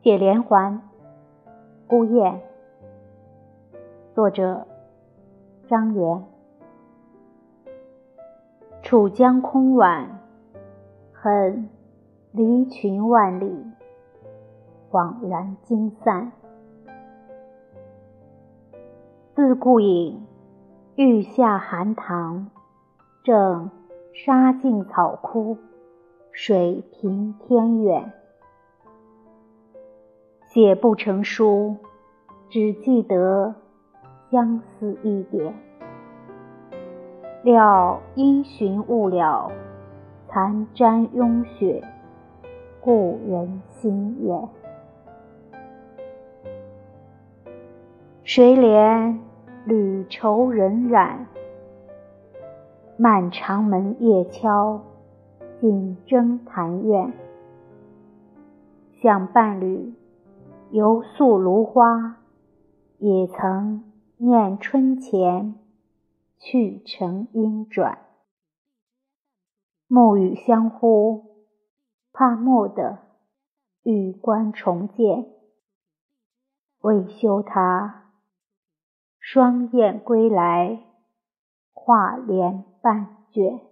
解连环，孤雁。作者：张炎。楚江空晚，恨离群万里，恍然惊散。自顾影，欲下寒塘，正沙尽草枯，水平天远。写不成书，只记得相思一点。料因寻物了，残毡拥雪，故人心远。谁怜旅愁荏苒？漫长门夜敲，尽征潭院。想伴侣。犹宿芦花，也曾念春前去成阴转。暮雨相呼，怕蓦的玉关重见。未休他双燕归来，画帘半卷。